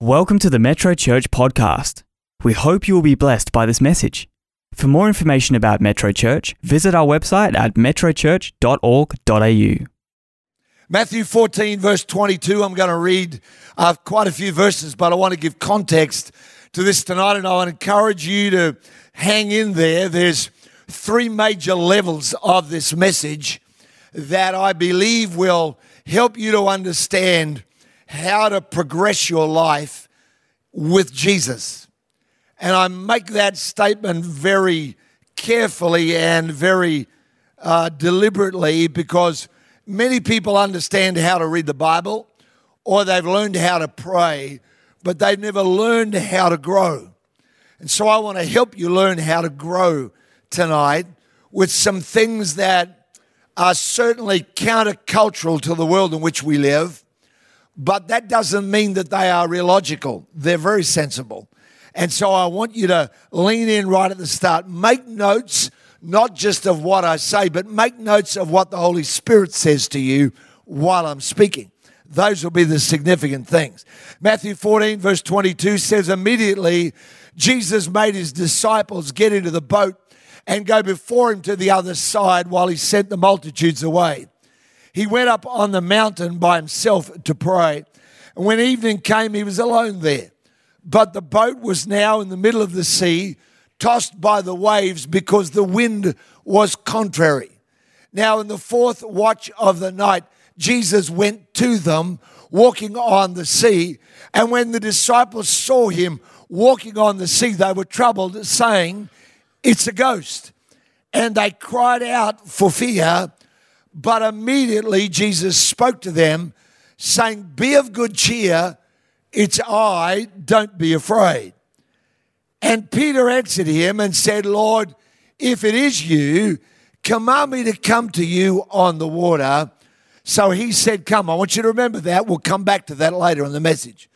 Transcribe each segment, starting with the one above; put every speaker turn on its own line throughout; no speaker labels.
Welcome to the Metro Church podcast. We hope you will be blessed by this message. For more information about Metro Church, visit our website at metrochurch.org.au.
Matthew 14, verse 22. I'm going to read uh, quite a few verses, but I want to give context to this tonight, and I want to encourage you to hang in there. There's three major levels of this message that I believe will help you to understand how to progress your life with Jesus. And I make that statement very carefully and very uh, deliberately because many people understand how to read the Bible or they've learned how to pray, but they've never learned how to grow. And so I want to help you learn how to grow tonight with some things that are certainly countercultural to the world in which we live but that doesn't mean that they are illogical. They're very sensible. And so I want you to lean in right at the start. Make notes, not just of what I say, but make notes of what the Holy Spirit says to you while I'm speaking. Those will be the significant things. Matthew 14, verse 22 says, Immediately Jesus made his disciples get into the boat and go before him to the other side while he sent the multitudes away he went up on the mountain by himself to pray. And when evening came, he was alone there. But the boat was now in the middle of the sea, tossed by the waves because the wind was contrary. Now, in the fourth watch of the night, Jesus went to them walking on the sea. And when the disciples saw him walking on the sea, they were troubled, saying, It's a ghost. And they cried out for fear. But immediately Jesus spoke to them, saying, Be of good cheer, it's I, don't be afraid. And Peter answered him and said, Lord, if it is you, command me to come to you on the water. So he said, Come. I want you to remember that. We'll come back to that later in the message.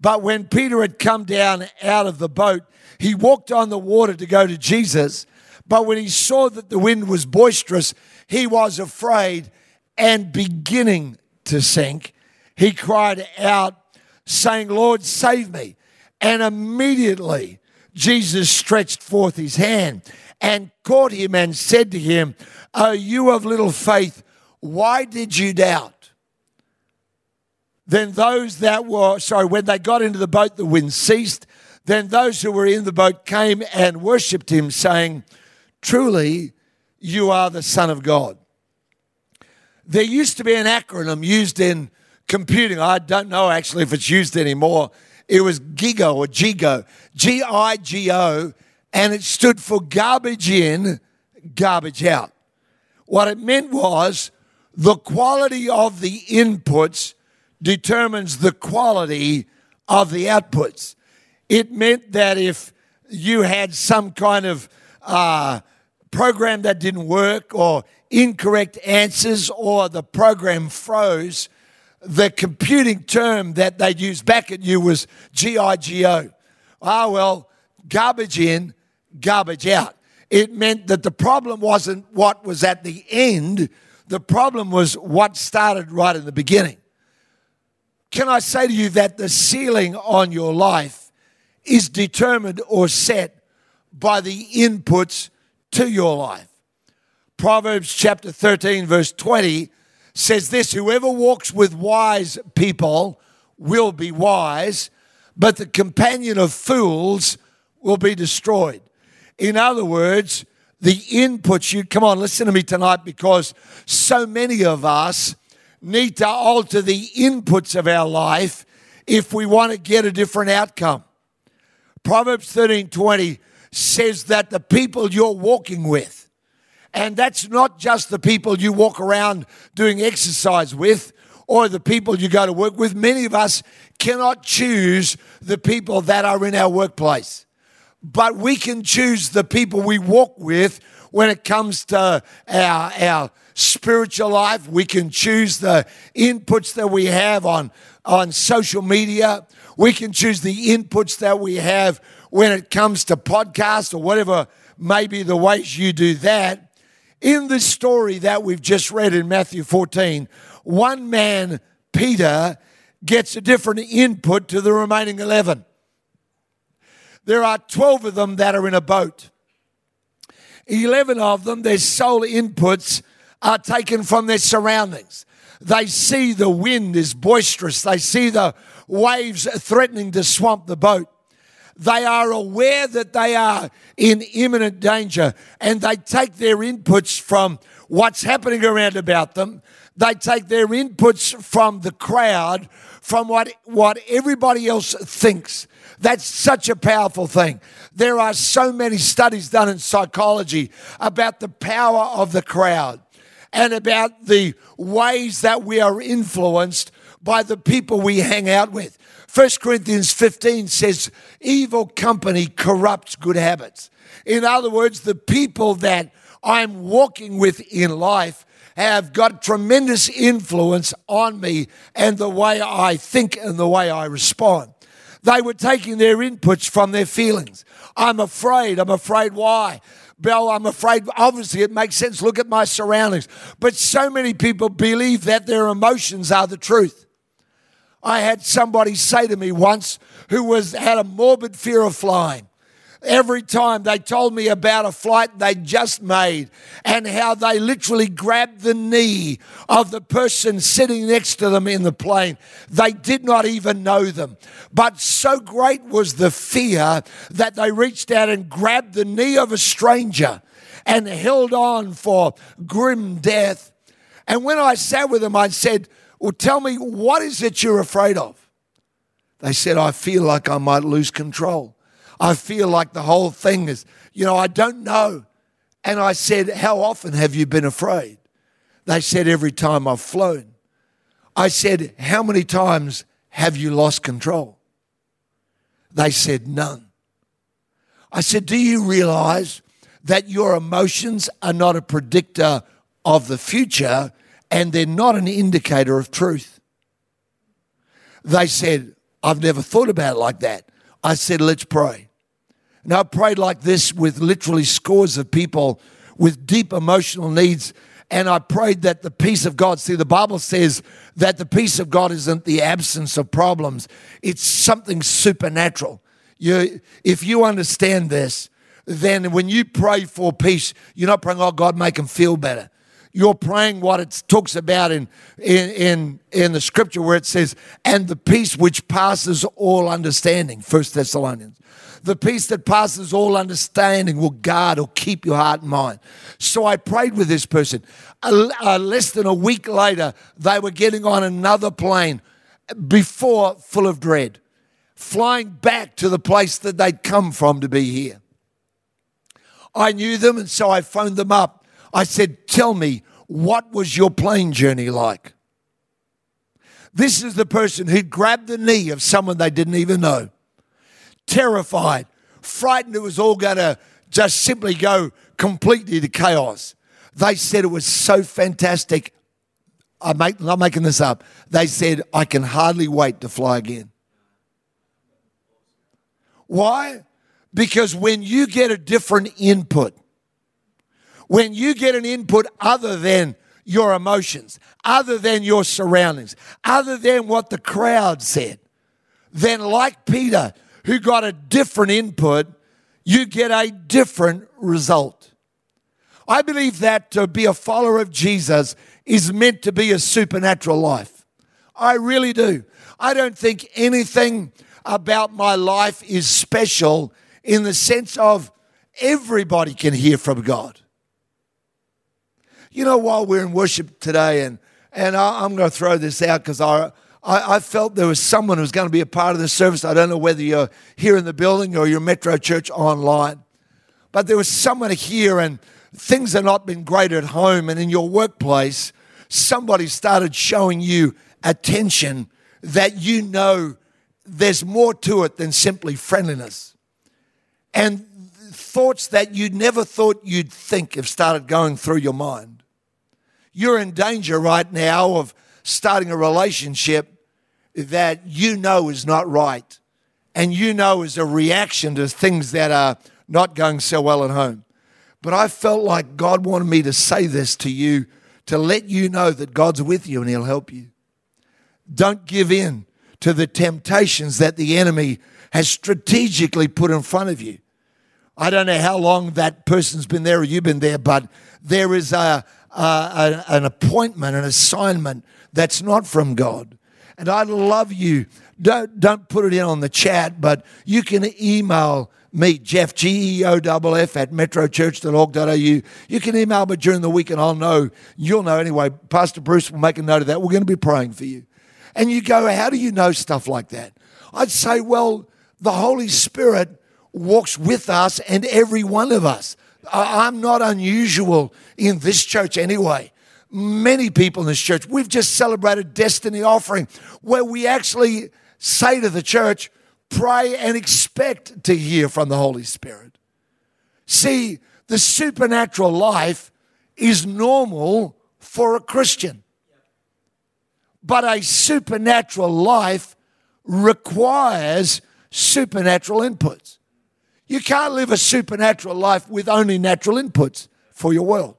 But when Peter had come down out of the boat, he walked on the water to go to Jesus. But when he saw that the wind was boisterous, he was afraid and beginning to sink. He cried out, saying, Lord, save me. And immediately Jesus stretched forth his hand and caught him and said to him, Oh, you of little faith, why did you doubt? Then those that were, sorry, when they got into the boat, the wind ceased. Then those who were in the boat came and worshipped him, saying, Truly, you are the Son of God. There used to be an acronym used in computing. I don't know actually if it's used anymore. It was GIGO or GIGO, G I G O, and it stood for garbage in, garbage out. What it meant was the quality of the inputs determines the quality of the outputs. It meant that if you had some kind of uh, program that didn't work or incorrect answers or the program froze, the computing term that they'd use back at you was GIGO. Ah, well, garbage in, garbage out. It meant that the problem wasn't what was at the end, the problem was what started right in the beginning. Can I say to you that the ceiling on your life is determined or set by the inputs to your life. Proverbs chapter 13, verse 20 says this Whoever walks with wise people will be wise, but the companion of fools will be destroyed. In other words, the inputs you come on, listen to me tonight because so many of us need to alter the inputs of our life if we want to get a different outcome. Proverbs 13 20 says that the people you're walking with, and that's not just the people you walk around doing exercise with or the people you go to work with. Many of us cannot choose the people that are in our workplace, but we can choose the people we walk with when it comes to our, our spiritual life. We can choose the inputs that we have on, on social media. We can choose the inputs that we have when it comes to podcasts or whatever maybe the ways you do that. In this story that we've just read in Matthew 14, one man, Peter, gets a different input to the remaining 11. There are 12 of them that are in a boat. 11 of them, their sole inputs are taken from their surroundings. They see the wind is boisterous, they see the waves threatening to swamp the boat. They are aware that they are in imminent danger and they take their inputs from what's happening around about them. They take their inputs from the crowd, from what, what everybody else thinks. That's such a powerful thing. There are so many studies done in psychology about the power of the crowd and about the ways that we are influenced by the people we hang out with. 1 Corinthians 15 says, evil company corrupts good habits. In other words, the people that I'm walking with in life have got tremendous influence on me and the way I think and the way I respond. They were taking their inputs from their feelings. I'm afraid. I'm afraid why? Bill, I'm afraid, obviously, it makes sense. Look at my surroundings. But so many people believe that their emotions are the truth. I had somebody say to me once who was had a morbid fear of flying. Every time they told me about a flight they just made and how they literally grabbed the knee of the person sitting next to them in the plane. They did not even know them. But so great was the fear that they reached out and grabbed the knee of a stranger and held on for grim death. And when I sat with them, I said, Well, tell me, what is it you're afraid of? They said, I feel like I might lose control. I feel like the whole thing is, you know, I don't know. And I said, How often have you been afraid? They said, Every time I've flown. I said, How many times have you lost control? They said, None. I said, Do you realize that your emotions are not a predictor of the future and they're not an indicator of truth? They said, I've never thought about it like that. I said, Let's pray. And I prayed like this with literally scores of people with deep emotional needs. And I prayed that the peace of God, see, the Bible says that the peace of God isn't the absence of problems, it's something supernatural. You, if you understand this, then when you pray for peace, you're not praying, oh, God, make him feel better. You're praying what it talks about in, in, in, in the scripture where it says, and the peace which passes all understanding, First Thessalonians the peace that passes all understanding will guard or keep your heart and mind. So I prayed with this person. Uh, uh, less than a week later, they were getting on another plane before full of dread, flying back to the place that they'd come from to be here. I knew them, and so I phoned them up. I said, Tell me, what was your plane journey like? This is the person who'd grabbed the knee of someone they didn't even know terrified, frightened it was all going to just simply go completely to chaos. They said it was so fantastic. I'm not making this up. They said, I can hardly wait to fly again. Why? Because when you get a different input, when you get an input other than your emotions, other than your surroundings, other than what the crowd said, then like Peter, who got a different input, you get a different result. I believe that to be a follower of Jesus is meant to be a supernatural life. I really do. I don't think anything about my life is special in the sense of everybody can hear from God. You know, while we're in worship today, and, and I, am going to throw this out because I, I, I, felt there was someone who was going to be a part of the service. I don't know whether you're here in the building or you're Metro Church online, but there was someone here, and things have not been great at home and in your workplace. Somebody started showing you attention that you know there's more to it than simply friendliness. And thoughts that you never thought you'd think have started going through your mind. You're in danger right now of starting a relationship that you know is not right and you know is a reaction to things that are not going so well at home. But I felt like God wanted me to say this to you to let you know that God's with you and He'll help you. Don't give in to the temptations that the enemy has strategically put in front of you. I don't know how long that person's been there or you've been there, but there is a, a, an appointment, an assignment that's not from God. And I'd love you, don't, don't put it in on the chat, but you can email me, Geoff, G E O F F, at metrochurch.org.au. You can email me during the week and I'll know, you'll know anyway. Pastor Bruce will make a note of that. We're going to be praying for you. And you go, How do you know stuff like that? I'd say, Well, the Holy Spirit walks with us and every one of us. I'm not unusual in this church anyway. Many people in this church, we've just celebrated Destiny Offering, where we actually say to the church, pray and expect to hear from the Holy Spirit. See, the supernatural life is normal for a Christian. But a supernatural life requires supernatural inputs. You can't live a supernatural life with only natural inputs for your world.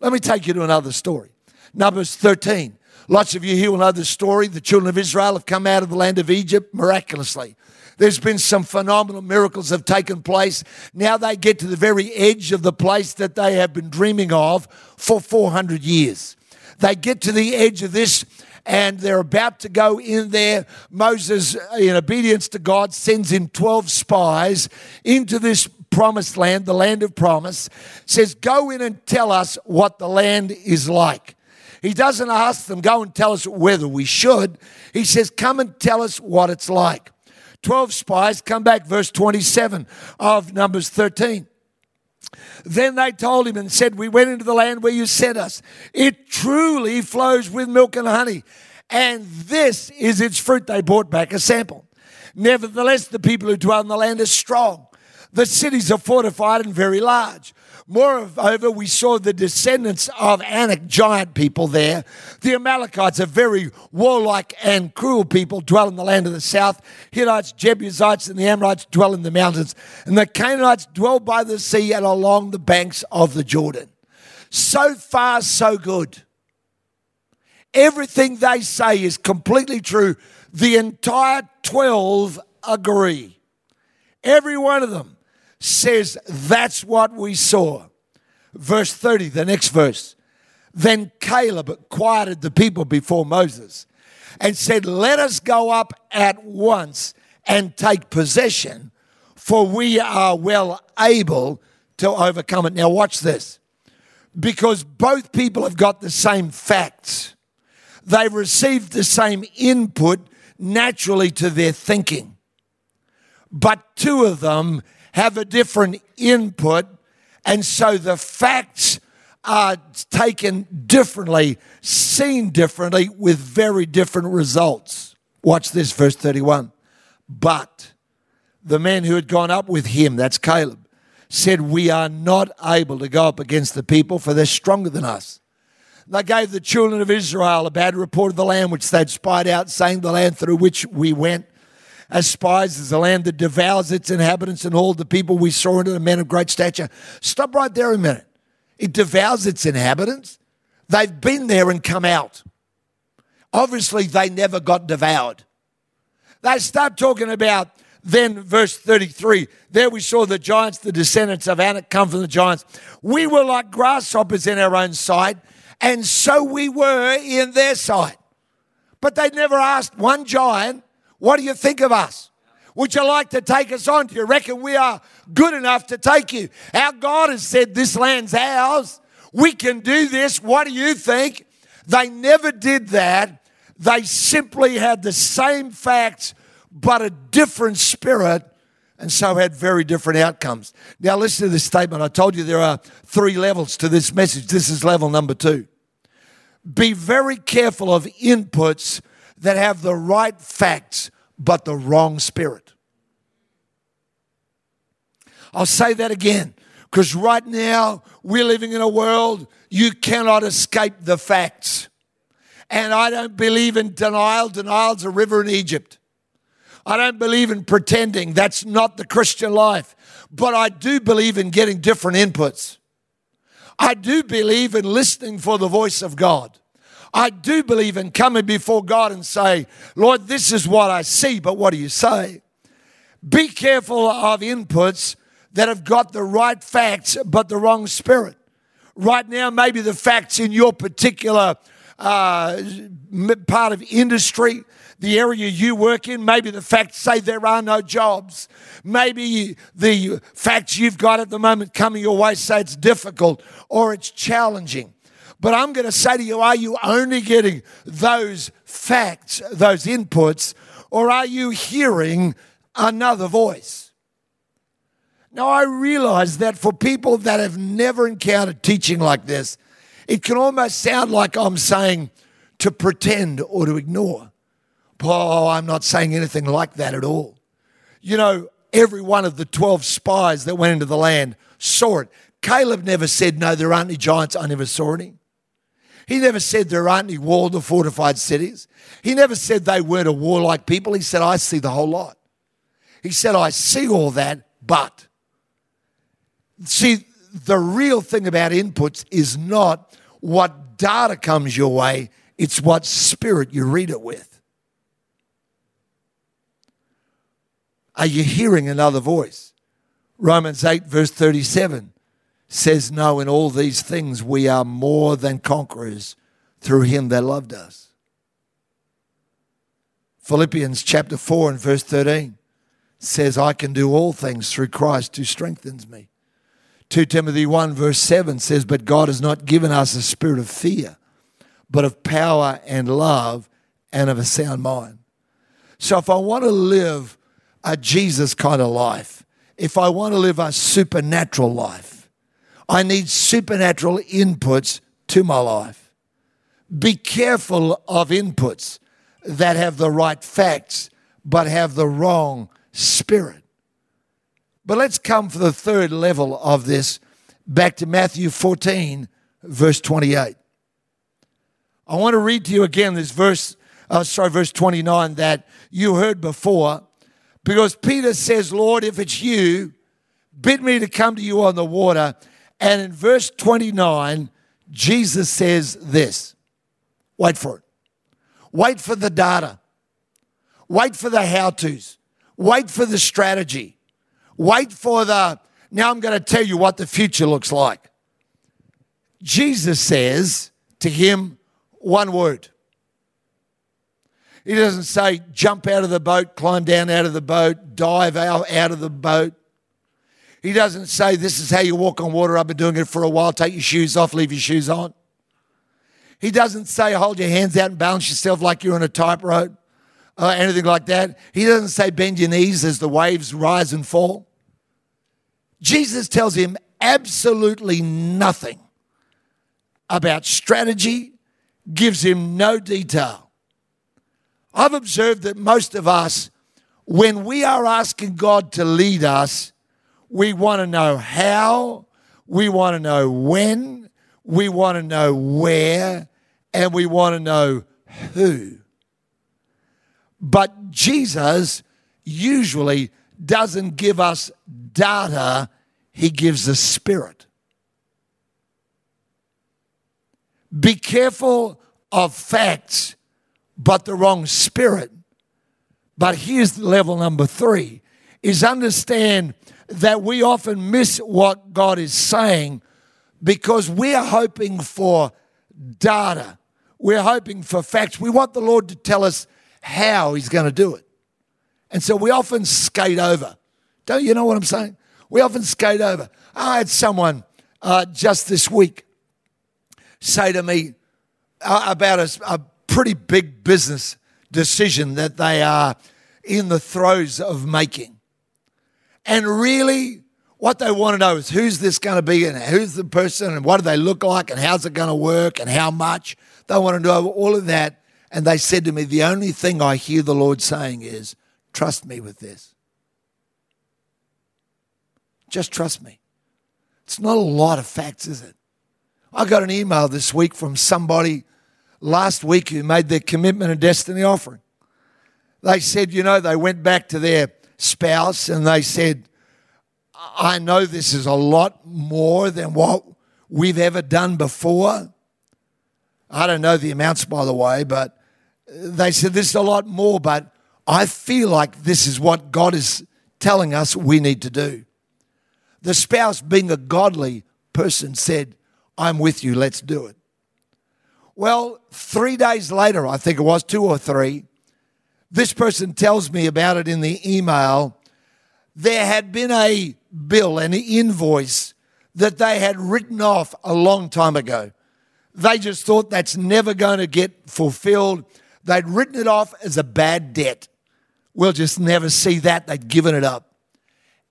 Let me take you to another story. Numbers 13. Lots of you here will know the story. The children of Israel have come out of the land of Egypt miraculously. There's been some phenomenal miracles have taken place. Now they get to the very edge of the place that they have been dreaming of for 400 years. They get to the edge of this and they're about to go in there. Moses, in obedience to God, sends in 12 spies into this promised land, the land of promise, says, Go in and tell us what the land is like. He doesn't ask them, Go and tell us whether we should. He says, Come and tell us what it's like. 12 spies come back, verse 27 of Numbers 13. Then they told him and said, We went into the land where you sent us. It truly flows with milk and honey. And this is its fruit. They brought back a sample. Nevertheless, the people who dwell in the land are strong. The cities are fortified and very large. Moreover, we saw the descendants of Anak, giant people there. The Amalekites, a very warlike and cruel people, dwell in the land of the south. Hittites, Jebusites, and the Amorites dwell in the mountains. And the Canaanites dwell by the sea and along the banks of the Jordan. So far, so good. Everything they say is completely true. The entire 12 agree. Every one of them says that's what we saw. Verse 30, the next verse. Then Caleb quieted the people before Moses and said, Let us go up at once and take possession, for we are well able to overcome it. Now, watch this. Because both people have got the same facts, they've received the same input naturally to their thinking. But two of them have a different input, and so the facts are taken differently, seen differently, with very different results. Watch this, verse 31. But the men who had gone up with him, that's Caleb, said, We are not able to go up against the people, for they're stronger than us. They gave the children of Israel a bad report of the land which they'd spied out, saying, The land through which we went as spies is a land that devours its inhabitants and all the people we saw into the men of great stature. Stop right there a minute. It devours its inhabitants. They've been there and come out. Obviously, they never got devoured. They start talking about then verse 33 there we saw the giants the descendants of anak come from the giants we were like grasshoppers in our own sight and so we were in their sight but they never asked one giant what do you think of us? Would you like to take us on? Do you reckon we are good enough to take you? Our God has said this land's ours. We can do this. What do you think? They never did that. They simply had the same facts, but a different spirit, and so had very different outcomes. Now, listen to this statement. I told you there are three levels to this message. This is level number two. Be very careful of inputs that have the right facts but the wrong spirit. I'll say that again because right now we're living in a world you cannot escape the facts. And I don't believe in denial. Denial's a river in Egypt. I don't believe in pretending. That's not the Christian life. But I do believe in getting different inputs. I do believe in listening for the voice of God. I do believe in coming before God and say, Lord, this is what I see, but what do you say? Be careful of inputs that have got the right facts but the wrong spirit. Right now, maybe the facts in your particular uh, part of industry, the area you work in, maybe the facts say there are no jobs. Maybe the facts you've got at the moment coming your way say it's difficult or it's challenging. But I'm going to say to you, are you only getting those facts, those inputs, or are you hearing another voice? Now, I realize that for people that have never encountered teaching like this, it can almost sound like I'm saying to pretend or to ignore. Oh, I'm not saying anything like that at all. You know, every one of the 12 spies that went into the land saw it. Caleb never said, No, there aren't any giants. I never saw any. He never said there aren't any walled or fortified cities. He never said they weren't a warlike people. He said, I see the whole lot. He said, I see all that, but. See, the real thing about inputs is not what data comes your way, it's what spirit you read it with. Are you hearing another voice? Romans 8, verse 37 says, No, in all these things we are more than conquerors through him that loved us. Philippians chapter 4 and verse 13 says, I can do all things through Christ who strengthens me. 2 Timothy 1 verse 7 says, But God has not given us a spirit of fear, but of power and love and of a sound mind. So if I want to live a Jesus kind of life, if I want to live a supernatural life, I need supernatural inputs to my life. Be careful of inputs that have the right facts but have the wrong spirit. But let's come for the third level of this back to Matthew 14, verse 28. I want to read to you again this verse, uh, sorry, verse 29 that you heard before, because Peter says, Lord, if it's you, bid me to come to you on the water. And in verse 29, Jesus says this wait for it. Wait for the data. Wait for the how to's. Wait for the strategy. Wait for the, now I'm going to tell you what the future looks like. Jesus says to him one word. He doesn't say, jump out of the boat, climb down out of the boat, dive out, out of the boat. He doesn't say, This is how you walk on water. I've been doing it for a while. Take your shoes off, leave your shoes on. He doesn't say, Hold your hands out and balance yourself like you're on a tightrope, or anything like that. He doesn't say, Bend your knees as the waves rise and fall. Jesus tells him absolutely nothing about strategy, gives him no detail. I've observed that most of us, when we are asking God to lead us, we want to know how, we want to know when, we want to know where, and we want to know who. But Jesus usually doesn't give us data, he gives us spirit. Be careful of facts, but the wrong spirit. But here's level number three is understand that we often miss what God is saying because we're hoping for data. We're hoping for facts. We want the Lord to tell us how He's going to do it. And so we often skate over. Don't you know what I'm saying? We often skate over. I had someone uh, just this week say to me uh, about a, a pretty big business decision that they are in the throes of making. And really, what they want to know is who's this going to be and who's the person and what do they look like and how's it going to work and how much. They want to know all of that. And they said to me, The only thing I hear the Lord saying is, Trust me with this. Just trust me. It's not a lot of facts, is it? I got an email this week from somebody last week who made their commitment and destiny offering. They said, you know, they went back to their spouse and they said, I know this is a lot more than what we've ever done before, I don't know the amounts, by the way, but they said this is a lot more, but I feel like this is what God is telling us we need to do. The spouse, being a godly person, said, I'm with you, let's do it. Well, three days later, I think it was two or three, this person tells me about it in the email. There had been a bill, an invoice that they had written off a long time ago. They just thought that's never going to get fulfilled. They'd written it off as a bad debt. We'll just never see that. They'd given it up.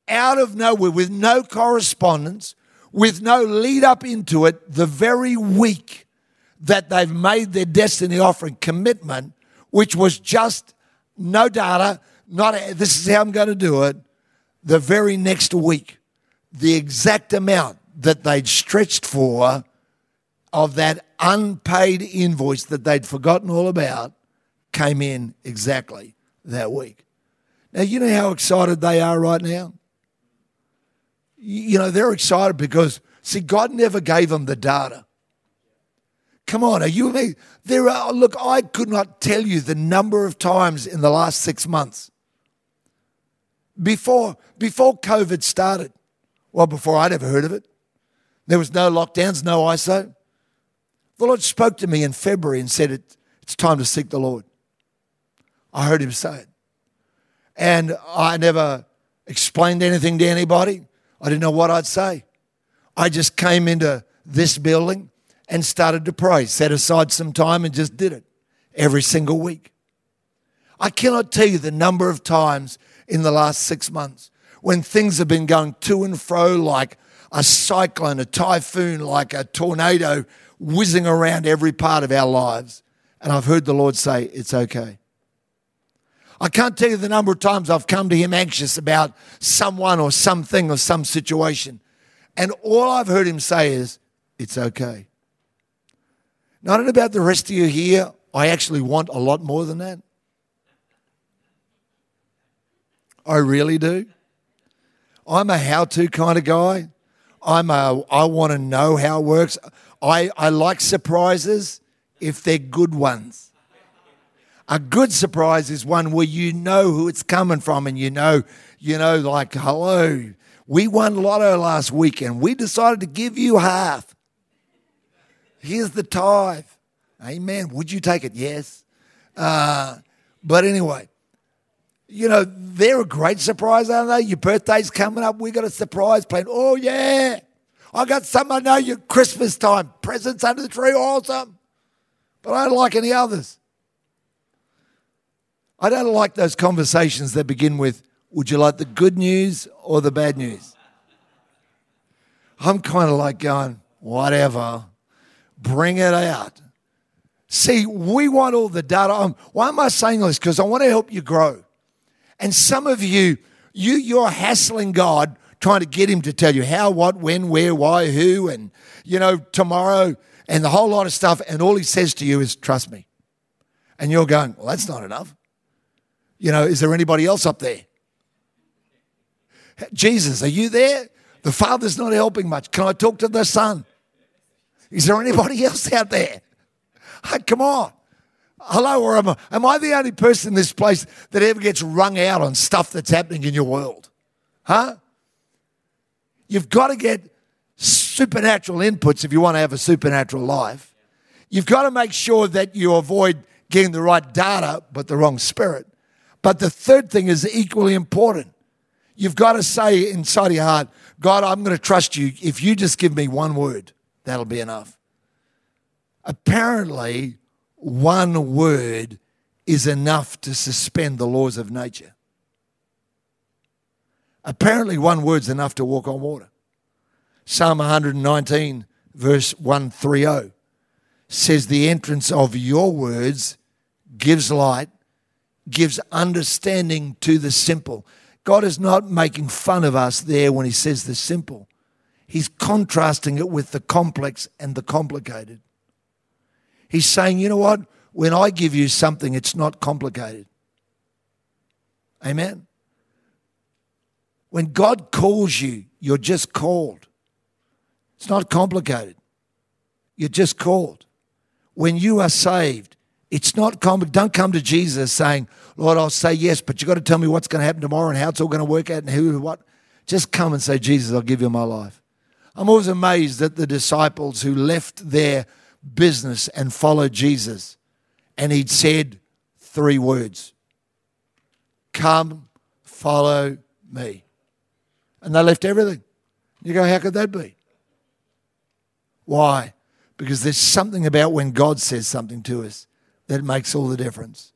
Out of nowhere, with no correspondence, with no lead up into it, the very week that they've made their destiny offering commitment, which was just no data, not this is how I'm going to do it, the very next week, the exact amount that they'd stretched for of that unpaid invoice that they'd forgotten all about came in exactly that week. Now, you know how excited they are right now? You know, they're excited because, see, God never gave them the data. Come on, are you me? There are, look, I could not tell you the number of times in the last six months before, before COVID started. Well, before I'd ever heard of it. There was no lockdowns, no ISO. The Lord spoke to me in February and said, it, It's time to seek the Lord. I heard him say it. And I never explained anything to anybody. I didn't know what I'd say. I just came into this building and started to pray, set aside some time and just did it every single week. I cannot tell you the number of times in the last six months when things have been going to and fro like a cyclone, a typhoon, like a tornado whizzing around every part of our lives. And I've heard the Lord say, It's okay. I can't tell you the number of times I've come to Him anxious about someone or something or some situation. And all I've heard Him say is, It's okay. Not about the rest of you here. I actually want a lot more than that. I really do. I'm a how to kind of guy. I'm a, I want to know how it works. I, I like surprises if they're good ones. A good surprise is one where you know who it's coming from and you know, you know, like, hello, we won lotto last week and we decided to give you half. Here's the tithe. Amen. Would you take it? Yes. Uh, but anyway, you know, they're a great surprise, aren't they? Your birthday's coming up. We got a surprise plan. Oh, yeah. I got some I know your Christmas time. Presents under the tree, awesome. But I don't like any others. I don't like those conversations that begin with, Would you like the good news or the bad news? I'm kind of like going, Whatever. Bring it out. See, we want all the data. Um, why am I saying this? Because I want to help you grow. And some of you, you you're hassling God trying to get him to tell you how, what, when, where, why, who, and you know, tomorrow, and the whole lot of stuff. And all he says to you is, trust me. And you're going, well, that's not enough. You know, is there anybody else up there? Jesus, are you there? The Father's not helping much. Can I talk to the Son? Is there anybody else out there? Come on. Hello, or am I, am I the only person in this place that ever gets wrung out on stuff that's happening in your world? Huh? You've got to get supernatural inputs if you want to have a supernatural life. You've got to make sure that you avoid getting the right data but the wrong spirit. But the third thing is equally important. You've got to say inside your heart, God, I'm going to trust you. If you just give me one word, that'll be enough. Apparently, one word is enough to suspend the laws of nature. Apparently, one word's enough to walk on water. Psalm 119, verse 130 says, The entrance of your words gives light, gives understanding to the simple. God is not making fun of us there when He says the simple, He's contrasting it with the complex and the complicated. He's saying, you know what? When I give you something, it's not complicated. Amen. When God calls you, you're just called. It's not complicated. You're just called. when you are saved, it's not common. Don't come to Jesus saying, Lord, I'll say yes, but you've got to tell me what's going to happen tomorrow and how it's all going to work out and who and what. Just come and say, Jesus, I'll give you my life. I'm always amazed at the disciples who left their business and followed Jesus. And he'd said three words Come, follow me. And they left everything. You go, how could that be? Why? Because there's something about when God says something to us that makes all the difference.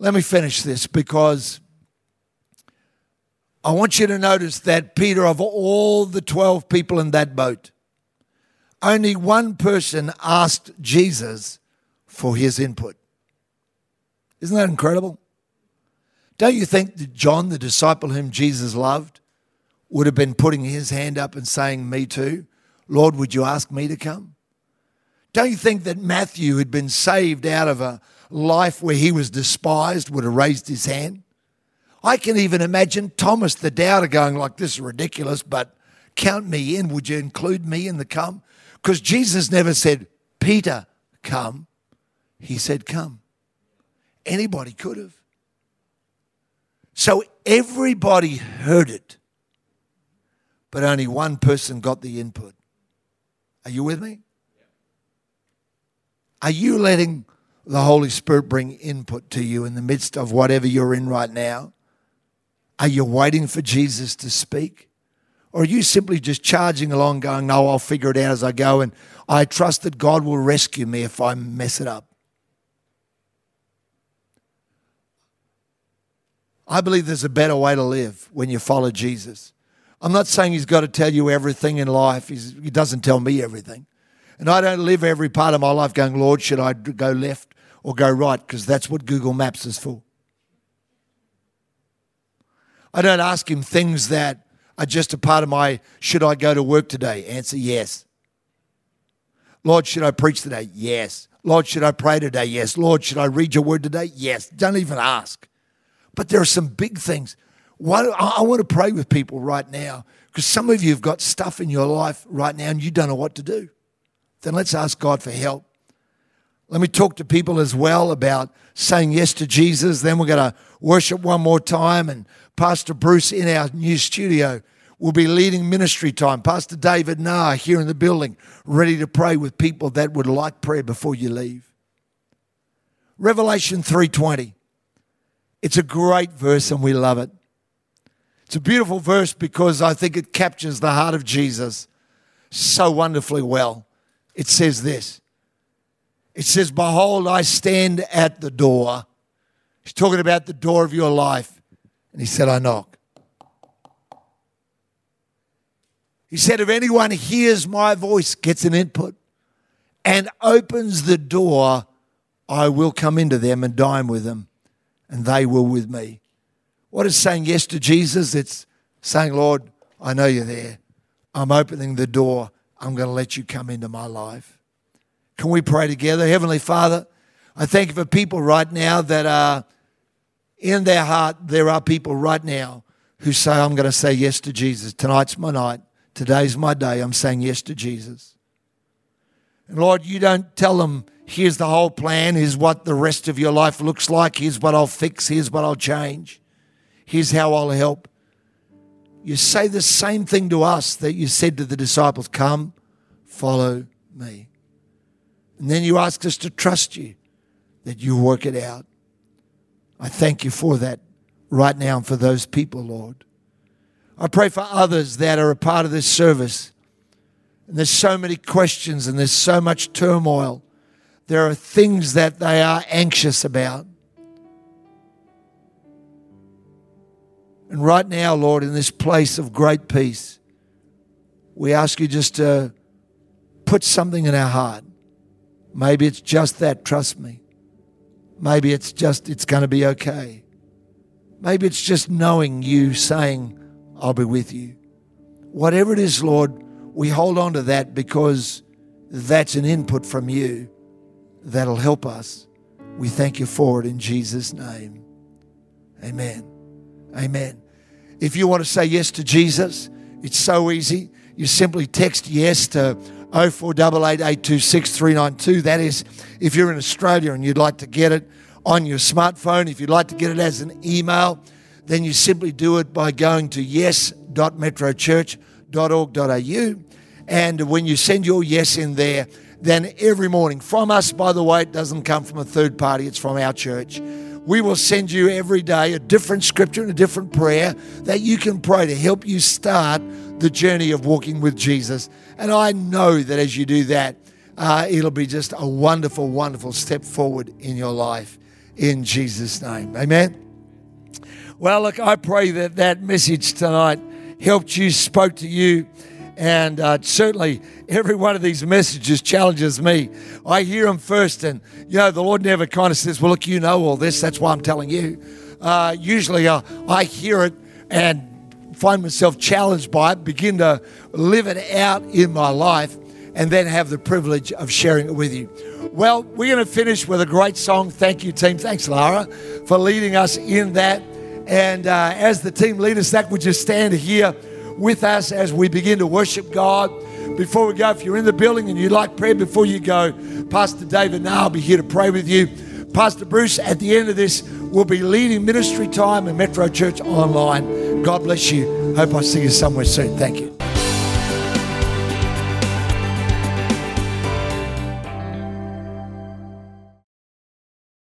Let me finish this because I want you to notice that Peter, of all the 12 people in that boat, only one person asked Jesus for his input. Isn't that incredible? Don't you think that John, the disciple whom Jesus loved, would have been putting his hand up and saying, Me too? Lord, would you ask me to come? Don't you think that Matthew, who'd been saved out of a life where he was despised, would have raised his hand? I can even imagine Thomas the doubter going like this is ridiculous, but count me in. Would you include me in the come? Because Jesus never said, Peter, come. He said, come. Anybody could have. So everybody heard it, but only one person got the input. Are you with me? Are you letting the Holy Spirit bring input to you in the midst of whatever you're in right now? Are you waiting for Jesus to speak? Or are you simply just charging along, going, No, I'll figure it out as I go, and I trust that God will rescue me if I mess it up? I believe there's a better way to live when you follow Jesus. I'm not saying he's got to tell you everything in life, he's, he doesn't tell me everything. And I don't live every part of my life going, Lord, should I go left or go right? Because that's what Google Maps is for. I don't ask him things that are just a part of my, should I go to work today? Answer yes. Lord, should I preach today? Yes. Lord, should I pray today? Yes. Lord, should I read your word today? Yes. Don't even ask. But there are some big things. Why, I want to pray with people right now because some of you have got stuff in your life right now and you don't know what to do. Then let's ask God for help. Let me talk to people as well about saying yes to Jesus. Then we're going to worship one more time. And Pastor Bruce in our new studio will be leading ministry time. Pastor David Nah here in the building, ready to pray with people that would like prayer before you leave. Revelation 3:20. It's a great verse and we love it. It's a beautiful verse because I think it captures the heart of Jesus so wonderfully well. It says this. It says, Behold, I stand at the door. He's talking about the door of your life. And he said, I knock. He said, If anyone hears my voice, gets an input, and opens the door, I will come into them and dine with them and they will with me. What is saying yes to Jesus? It's saying, Lord, I know you're there. I'm opening the door. I'm going to let you come into my life. Can we pray together? Heavenly Father, I thank you for people right now that are in their heart. There are people right now who say, I'm going to say yes to Jesus. Tonight's my night. Today's my day. I'm saying yes to Jesus. And Lord, you don't tell them, here's the whole plan, here's what the rest of your life looks like, here's what I'll fix, here's what I'll change, here's how I'll help. You say the same thing to us that you said to the disciples come, follow me. And then you ask us to trust you, that you work it out. I thank you for that right now and for those people, Lord. I pray for others that are a part of this service. And there's so many questions and there's so much turmoil there are things that they are anxious about. And right now, Lord, in this place of great peace, we ask you just to put something in our heart. Maybe it's just that, trust me. Maybe it's just, it's going to be okay. Maybe it's just knowing you saying, I'll be with you. Whatever it is, Lord, we hold on to that because that's an input from you that'll help us. We thank you for it in Jesus' name. Amen. Amen. If you want to say yes to Jesus, it's so easy. You simply text yes to 0488826392. That is if you're in Australia and you'd like to get it on your smartphone. If you'd like to get it as an email, then you simply do it by going to yes.metrochurch.org.au. And when you send your yes in there, then every morning from us, by the way, it doesn't come from a third party, it's from our church. We will send you every day a different scripture and a different prayer that you can pray to help you start the journey of walking with Jesus. And I know that as you do that, uh, it'll be just a wonderful, wonderful step forward in your life in Jesus' name. Amen. Well, look, I pray that that message tonight helped you, spoke to you, and uh, certainly every one of these messages challenges me. I hear them first, and you know, the Lord never kind of says, Well, look, you know all this, that's why I'm telling you. Uh, usually uh, I hear it and find myself challenged by it, begin to live it out in my life, and then have the privilege of sharing it with you. Well, we're going to finish with a great song. Thank you, team. Thanks, Lara, for leading us in that. And uh, as the team lead us, that would just stand here with us as we begin to worship God. Before we go, if you're in the building and you'd like prayer before you go, Pastor David now will be here to pray with you. Pastor Bruce, at the end of this, will be leading ministry time in Metro Church online. God bless you. Hope I see you somewhere soon. Thank you.